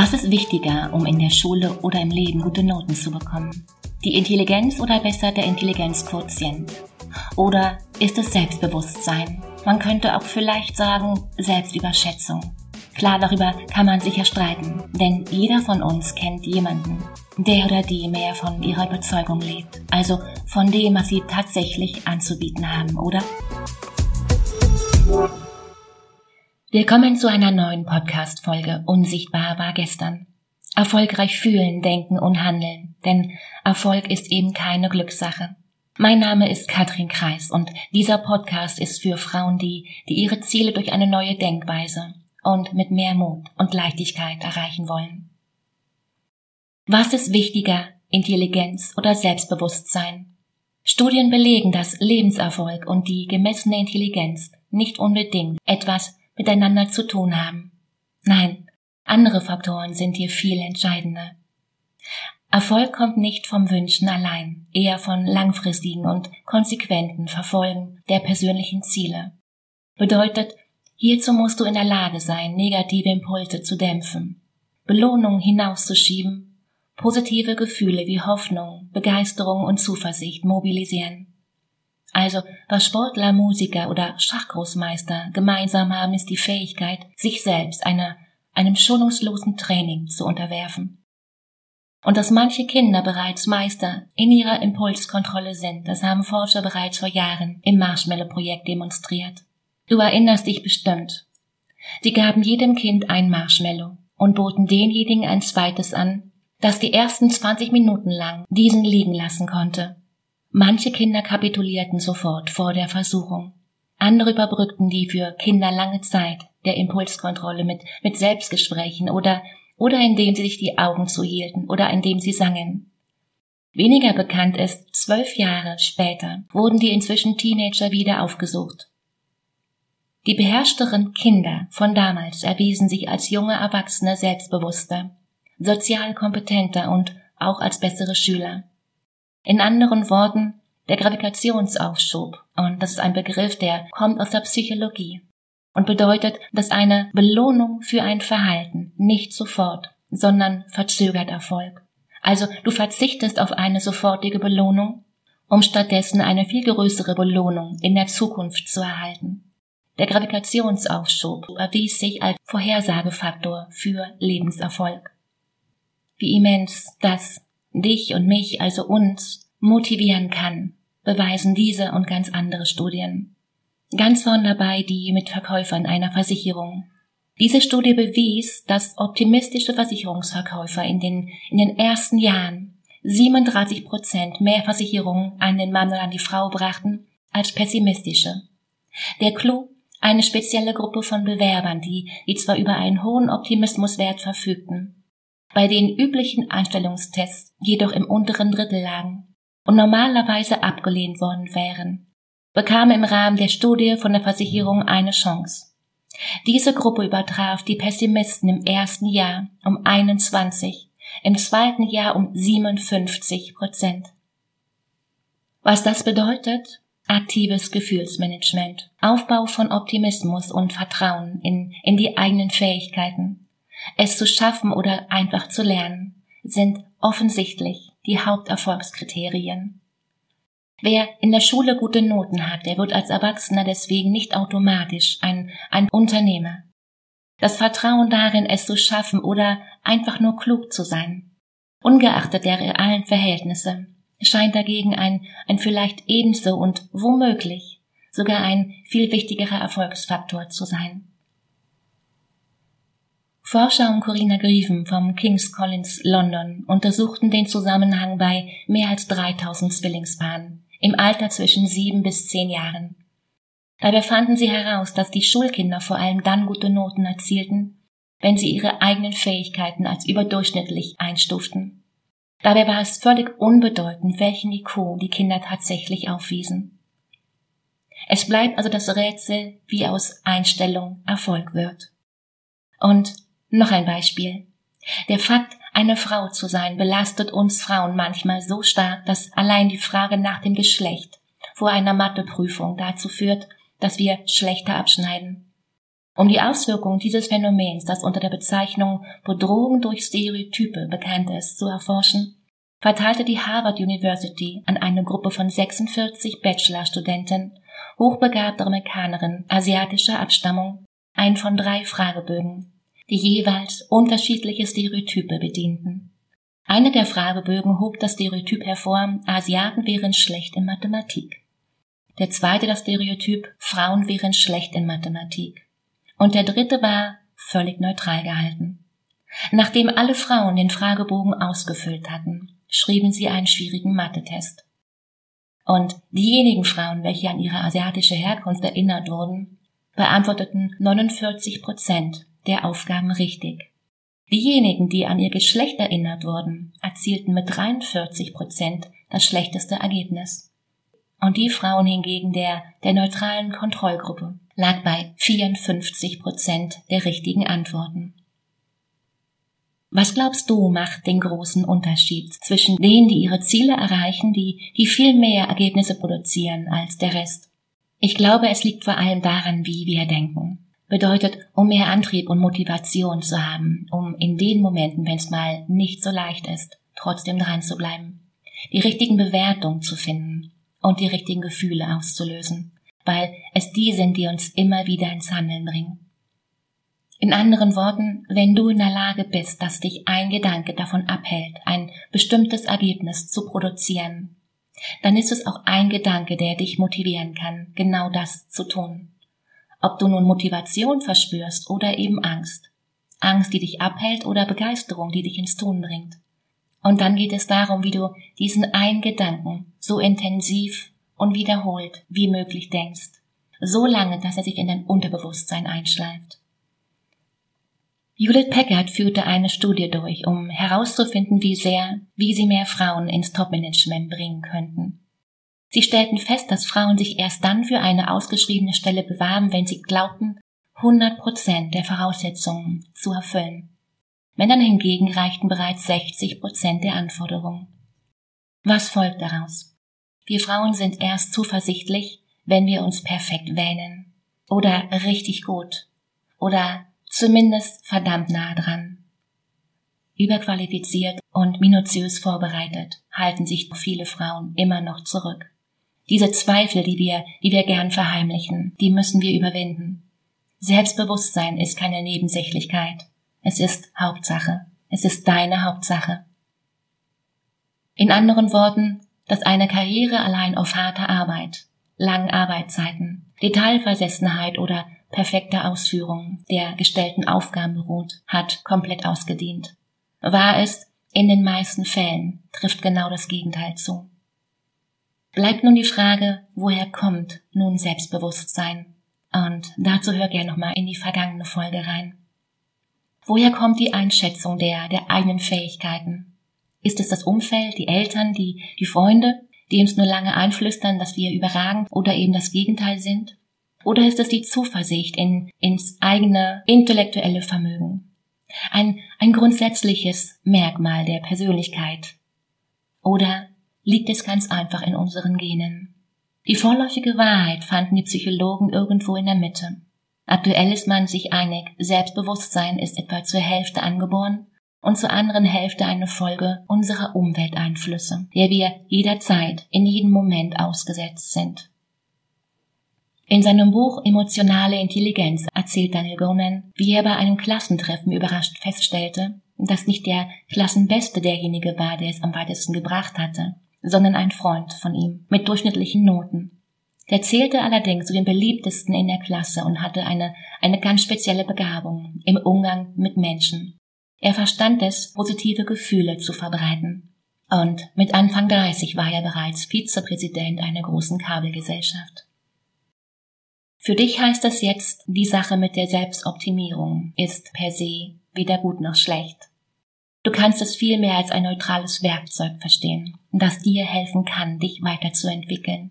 Was ist wichtiger, um in der Schule oder im Leben gute Noten zu bekommen? Die Intelligenz oder besser der Intelligenzquotient? Oder ist es Selbstbewusstsein? Man könnte auch vielleicht sagen Selbstüberschätzung. Klar, darüber kann man sicher streiten, denn jeder von uns kennt jemanden, der oder die mehr von ihrer Überzeugung lebt, also von dem, was sie tatsächlich anzubieten haben, oder? Willkommen zu einer neuen Podcast-Folge Unsichtbar war gestern. Erfolgreich fühlen, denken und handeln, denn Erfolg ist eben keine Glückssache. Mein Name ist Katrin Kreis und dieser Podcast ist für Frauen, die, die ihre Ziele durch eine neue Denkweise und mit mehr Mut und Leichtigkeit erreichen wollen. Was ist wichtiger, Intelligenz oder Selbstbewusstsein? Studien belegen, dass Lebenserfolg und die gemessene Intelligenz nicht unbedingt etwas miteinander zu tun haben. Nein, andere Faktoren sind hier viel entscheidender. Erfolg kommt nicht vom Wünschen allein, eher von langfristigen und konsequenten Verfolgen der persönlichen Ziele. Bedeutet, hierzu musst du in der Lage sein, negative Impulse zu dämpfen, Belohnungen hinauszuschieben, positive Gefühle wie Hoffnung, Begeisterung und Zuversicht mobilisieren. Also, was Sportler, Musiker oder Schachgroßmeister gemeinsam haben, ist die Fähigkeit, sich selbst einer, einem schonungslosen Training zu unterwerfen. Und dass manche Kinder bereits Meister in ihrer Impulskontrolle sind, das haben Forscher bereits vor Jahren im Marshmallow-Projekt demonstriert. Du erinnerst dich bestimmt. Sie gaben jedem Kind ein Marshmallow und boten denjenigen ein zweites an, das die ersten 20 Minuten lang diesen liegen lassen konnte. Manche Kinder kapitulierten sofort vor der Versuchung. Andere überbrückten die für Kinder lange Zeit der Impulskontrolle mit, mit Selbstgesprächen oder, oder indem sie sich die Augen zuhielten oder indem sie sangen. Weniger bekannt ist, zwölf Jahre später wurden die inzwischen Teenager wieder aufgesucht. Die beherrschteren Kinder von damals erwiesen sich als junge Erwachsene selbstbewusster, sozial kompetenter und auch als bessere Schüler. In anderen Worten, der Gravitationsaufschub. Und das ist ein Begriff, der kommt aus der Psychologie und bedeutet, dass eine Belohnung für ein Verhalten nicht sofort, sondern verzögert erfolgt. Also du verzichtest auf eine sofortige Belohnung, um stattdessen eine viel größere Belohnung in der Zukunft zu erhalten. Der Gravitationsaufschub erwies sich als Vorhersagefaktor für Lebenserfolg. Wie immens das dich und mich, also uns, motivieren kann, beweisen diese und ganz andere Studien. Ganz vorn dabei die mit Verkäufern einer Versicherung. Diese Studie bewies, dass optimistische Versicherungsverkäufer in den, in den ersten Jahren 37 Prozent mehr Versicherungen an den Mann oder an die Frau brachten als pessimistische. Der Clou, eine spezielle Gruppe von Bewerbern, die, die zwar über einen hohen Optimismuswert verfügten, bei den üblichen Einstellungstests jedoch im unteren Drittel lagen und normalerweise abgelehnt worden wären, bekam im Rahmen der Studie von der Versicherung eine Chance. Diese Gruppe übertraf die Pessimisten im ersten Jahr um 21, im zweiten Jahr um 57 Prozent. Was das bedeutet? Aktives Gefühlsmanagement, Aufbau von Optimismus und Vertrauen in, in die eigenen Fähigkeiten, es zu schaffen oder einfach zu lernen, sind offensichtlich die Haupterfolgskriterien. Wer in der Schule gute Noten hat, der wird als Erwachsener deswegen nicht automatisch ein, ein Unternehmer. Das Vertrauen darin, es zu schaffen oder einfach nur klug zu sein, ungeachtet der realen Verhältnisse, scheint dagegen ein, ein vielleicht ebenso und womöglich sogar ein viel wichtigerer Erfolgsfaktor zu sein. Forscher um Corinna Grieven vom King's Collins London untersuchten den Zusammenhang bei mehr als 3000 Zwillingspaaren im Alter zwischen sieben bis zehn Jahren. Dabei fanden sie heraus, dass die Schulkinder vor allem dann gute Noten erzielten, wenn sie ihre eigenen Fähigkeiten als überdurchschnittlich einstuften. Dabei war es völlig unbedeutend, welchen IQ die Kinder tatsächlich aufwiesen. Es bleibt also das Rätsel, wie aus Einstellung Erfolg wird. Und noch ein Beispiel. Der Fakt, eine Frau zu sein, belastet uns Frauen manchmal so stark, dass allein die Frage nach dem Geschlecht vor einer Matheprüfung dazu führt, dass wir schlechter abschneiden. Um die Auswirkungen dieses Phänomens, das unter der Bezeichnung Bedrohung durch Stereotype bekannt ist, zu erforschen, verteilte die Harvard University an eine Gruppe von 46 Bachelorstudenten, hochbegabte Amerikanerinnen asiatischer Abstammung, ein von drei Fragebögen, die jeweils unterschiedliche Stereotype bedienten. Eine der Fragebögen hob das Stereotyp hervor, Asiaten wären schlecht in Mathematik. Der zweite das Stereotyp, Frauen wären schlecht in Mathematik. Und der dritte war völlig neutral gehalten. Nachdem alle Frauen den Fragebogen ausgefüllt hatten, schrieben sie einen schwierigen Mathe-Test. Und diejenigen Frauen, welche an ihre asiatische Herkunft erinnert wurden, beantworteten 49 Prozent der Aufgaben richtig. Diejenigen, die an ihr Geschlecht erinnert wurden, erzielten mit 43 Prozent das schlechteste Ergebnis. Und die Frauen hingegen der, der neutralen Kontrollgruppe lag bei 54 Prozent der richtigen Antworten. Was glaubst du macht den großen Unterschied zwischen denen, die ihre Ziele erreichen, die, die viel mehr Ergebnisse produzieren als der Rest? Ich glaube, es liegt vor allem daran, wie wir denken. Bedeutet, um mehr Antrieb und Motivation zu haben, um in den Momenten, wenn es mal nicht so leicht ist, trotzdem dran zu bleiben, die richtigen Bewertungen zu finden und die richtigen Gefühle auszulösen, weil es die sind, die uns immer wieder ins Handeln bringen. In anderen Worten, wenn du in der Lage bist, dass dich ein Gedanke davon abhält, ein bestimmtes Ergebnis zu produzieren, dann ist es auch ein Gedanke, der dich motivieren kann, genau das zu tun. Ob du nun Motivation verspürst oder eben Angst. Angst, die dich abhält oder Begeisterung, die dich ins Tun bringt. Und dann geht es darum, wie du diesen einen Gedanken so intensiv und wiederholt wie möglich denkst. So lange, dass er sich in dein Unterbewusstsein einschleift. Judith Packard führte eine Studie durch, um herauszufinden, wie sehr, wie sie mehr Frauen ins Topmanagement bringen könnten. Sie stellten fest, dass Frauen sich erst dann für eine ausgeschriebene Stelle bewarben, wenn sie glaubten, 100 Prozent der Voraussetzungen zu erfüllen. Männern hingegen reichten bereits 60 Prozent der Anforderungen. Was folgt daraus? Wir Frauen sind erst zuversichtlich, wenn wir uns perfekt wähnen. Oder richtig gut. Oder zumindest verdammt nah dran. Überqualifiziert und minutiös vorbereitet halten sich viele Frauen immer noch zurück. Diese Zweifel, die wir, die wir gern verheimlichen, die müssen wir überwinden. Selbstbewusstsein ist keine Nebensächlichkeit. Es ist Hauptsache. Es ist deine Hauptsache. In anderen Worten, dass eine Karriere allein auf harte Arbeit, langen Arbeitszeiten, Detailversessenheit oder perfekte Ausführung der gestellten Aufgaben beruht, hat komplett ausgedient. War es, in den meisten Fällen trifft genau das Gegenteil zu. Bleibt nun die Frage, woher kommt nun Selbstbewusstsein? Und dazu hör gerne nochmal in die vergangene Folge rein. Woher kommt die Einschätzung der, der eigenen Fähigkeiten? Ist es das Umfeld, die Eltern, die, die Freunde, die uns nur lange einflüstern, dass wir überragend oder eben das Gegenteil sind? Oder ist es die Zuversicht in, ins eigene intellektuelle Vermögen? Ein, ein grundsätzliches Merkmal der Persönlichkeit? Oder liegt es ganz einfach in unseren Genen? Die vorläufige Wahrheit fanden die Psychologen irgendwo in der Mitte. Aktuell ist man sich einig, Selbstbewusstsein ist etwa zur Hälfte angeboren und zur anderen Hälfte eine Folge unserer Umwelteinflüsse, der wir jederzeit in jedem Moment ausgesetzt sind. In seinem Buch Emotionale Intelligenz erzählt Daniel Gonan, wie er bei einem Klassentreffen überrascht feststellte, dass nicht der Klassenbeste derjenige war, der es am weitesten gebracht hatte, sondern ein Freund von ihm mit durchschnittlichen Noten. Der zählte allerdings zu den beliebtesten in der Klasse und hatte eine, eine ganz spezielle Begabung im Umgang mit Menschen. Er verstand es, positive Gefühle zu verbreiten. Und mit Anfang 30 war er bereits Vizepräsident einer großen Kabelgesellschaft. Für dich heißt das jetzt, die Sache mit der Selbstoptimierung ist per se weder gut noch schlecht. Du kannst es vielmehr als ein neutrales Werkzeug verstehen, das dir helfen kann, dich weiterzuentwickeln.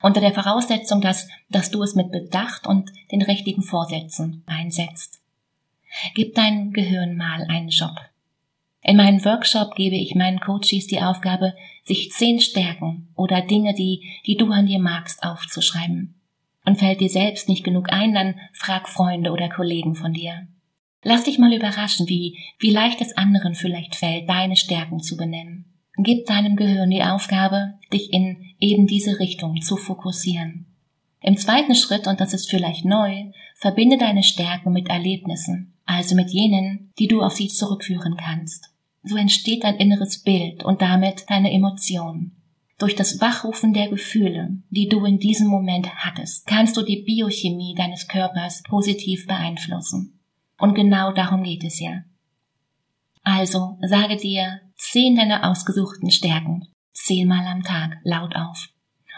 Unter der Voraussetzung, dass, dass du es mit Bedacht und den richtigen Vorsätzen einsetzt. Gib dein Gehirn mal einen Job. In meinem Workshop gebe ich meinen Coaches die Aufgabe, sich zehn Stärken oder Dinge, die, die du an dir magst, aufzuschreiben Und fällt dir selbst nicht genug ein, dann frag Freunde oder Kollegen von dir. Lass dich mal überraschen, wie, wie leicht es anderen vielleicht fällt, deine Stärken zu benennen. Gib deinem Gehirn die Aufgabe, dich in eben diese Richtung zu fokussieren. Im zweiten Schritt, und das ist vielleicht neu, verbinde deine Stärken mit Erlebnissen, also mit jenen, die du auf sie zurückführen kannst. So entsteht dein inneres Bild und damit deine Emotion. Durch das Wachrufen der Gefühle, die du in diesem Moment hattest, kannst du die Biochemie deines Körpers positiv beeinflussen. Und genau darum geht es ja. Also sage dir zehn deiner ausgesuchten Stärken zehnmal am Tag laut auf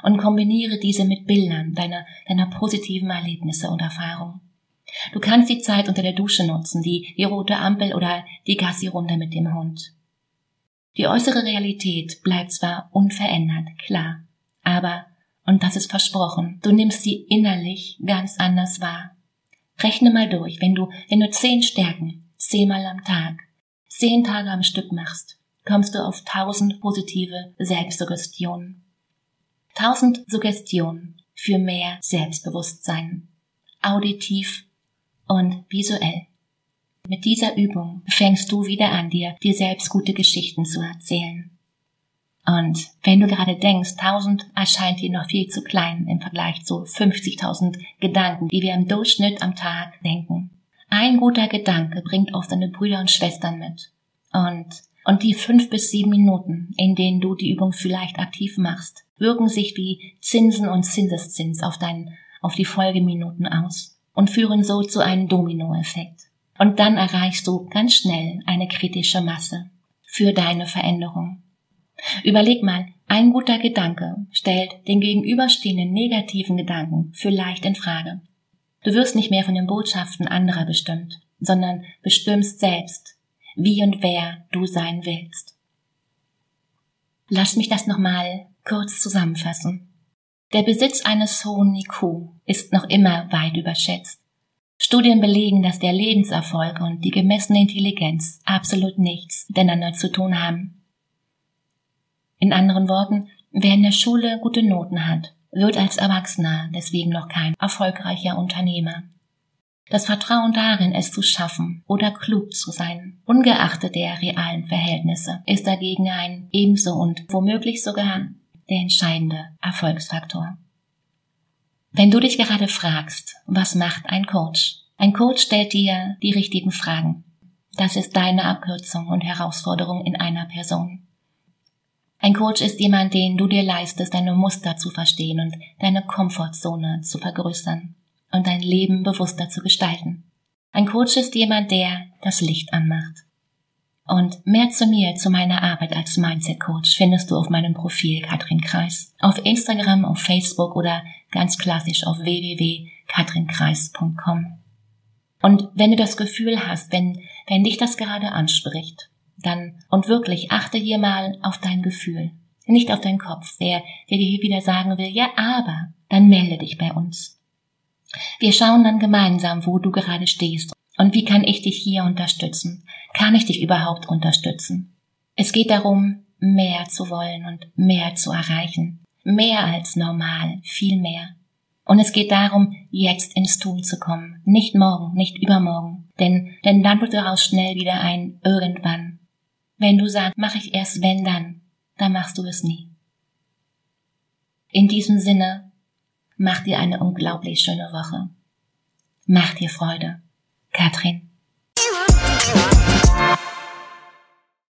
und kombiniere diese mit Bildern deiner, deiner positiven Erlebnisse und Erfahrungen. Du kannst die Zeit unter der Dusche nutzen, die, die rote Ampel oder die Gassi-Runde mit dem Hund. Die äußere Realität bleibt zwar unverändert, klar, aber, und das ist versprochen, du nimmst sie innerlich ganz anders wahr. Rechne mal durch, wenn du, wenn du zehn Stärken, zehnmal am Tag, zehn Tage am Stück machst, kommst du auf tausend positive Selbstsuggestionen. Tausend Suggestionen für mehr Selbstbewusstsein. Auditiv und visuell. Mit dieser Übung fängst du wieder an, dir, dir selbst gute Geschichten zu erzählen. Und wenn du gerade denkst, 1000 erscheint dir noch viel zu klein im Vergleich zu 50.000 Gedanken, die wir im Durchschnitt am Tag denken. Ein guter Gedanke bringt oft deine Brüder und Schwestern mit. Und, und die fünf bis sieben Minuten, in denen du die Übung vielleicht aktiv machst, wirken sich wie Zinsen und Zinseszins auf dein, auf die Folgeminuten aus und führen so zu einem Dominoeffekt. Und dann erreichst du ganz schnell eine kritische Masse für deine Veränderung. Überleg mal, ein guter Gedanke stellt den gegenüberstehenden negativen Gedanken vielleicht in Frage. Du wirst nicht mehr von den Botschaften anderer bestimmt, sondern bestimmst selbst, wie und wer du sein willst. Lass mich das nochmal kurz zusammenfassen. Der Besitz eines hohen IQ ist noch immer weit überschätzt. Studien belegen, dass der Lebenserfolg und die gemessene Intelligenz absolut nichts miteinander zu tun haben. In anderen Worten, wer in der Schule gute Noten hat, wird als Erwachsener deswegen noch kein erfolgreicher Unternehmer. Das Vertrauen darin, es zu schaffen oder klug zu sein, ungeachtet der realen Verhältnisse, ist dagegen ein ebenso und womöglich sogar der entscheidende Erfolgsfaktor. Wenn du dich gerade fragst, was macht ein Coach? Ein Coach stellt dir die richtigen Fragen. Das ist deine Abkürzung und Herausforderung in einer Person. Ein Coach ist jemand, den du dir leistest, deine Muster zu verstehen und deine Komfortzone zu vergrößern und dein Leben bewusster zu gestalten. Ein Coach ist jemand, der das Licht anmacht. Und mehr zu mir, zu meiner Arbeit als Mindset Coach findest du auf meinem Profil Katrin Kreis, auf Instagram, auf Facebook oder ganz klassisch auf www.katrinkreis.com. Und wenn du das Gefühl hast, wenn, wenn dich das gerade anspricht, dann und wirklich achte hier mal auf dein Gefühl, nicht auf deinen Kopf, der, der dir hier wieder sagen will, ja, aber, dann melde dich bei uns. Wir schauen dann gemeinsam, wo du gerade stehst und wie kann ich dich hier unterstützen? Kann ich dich überhaupt unterstützen? Es geht darum, mehr zu wollen und mehr zu erreichen. Mehr als normal, viel mehr. Und es geht darum, jetzt ins Tun zu kommen. Nicht morgen, nicht übermorgen. Denn, denn dann wird daraus schnell wieder ein irgendwann. Wenn du sagst, mache ich erst wenn dann, dann machst du es nie. In diesem Sinne, mach dir eine unglaublich schöne Woche. Mach dir Freude. Katrin.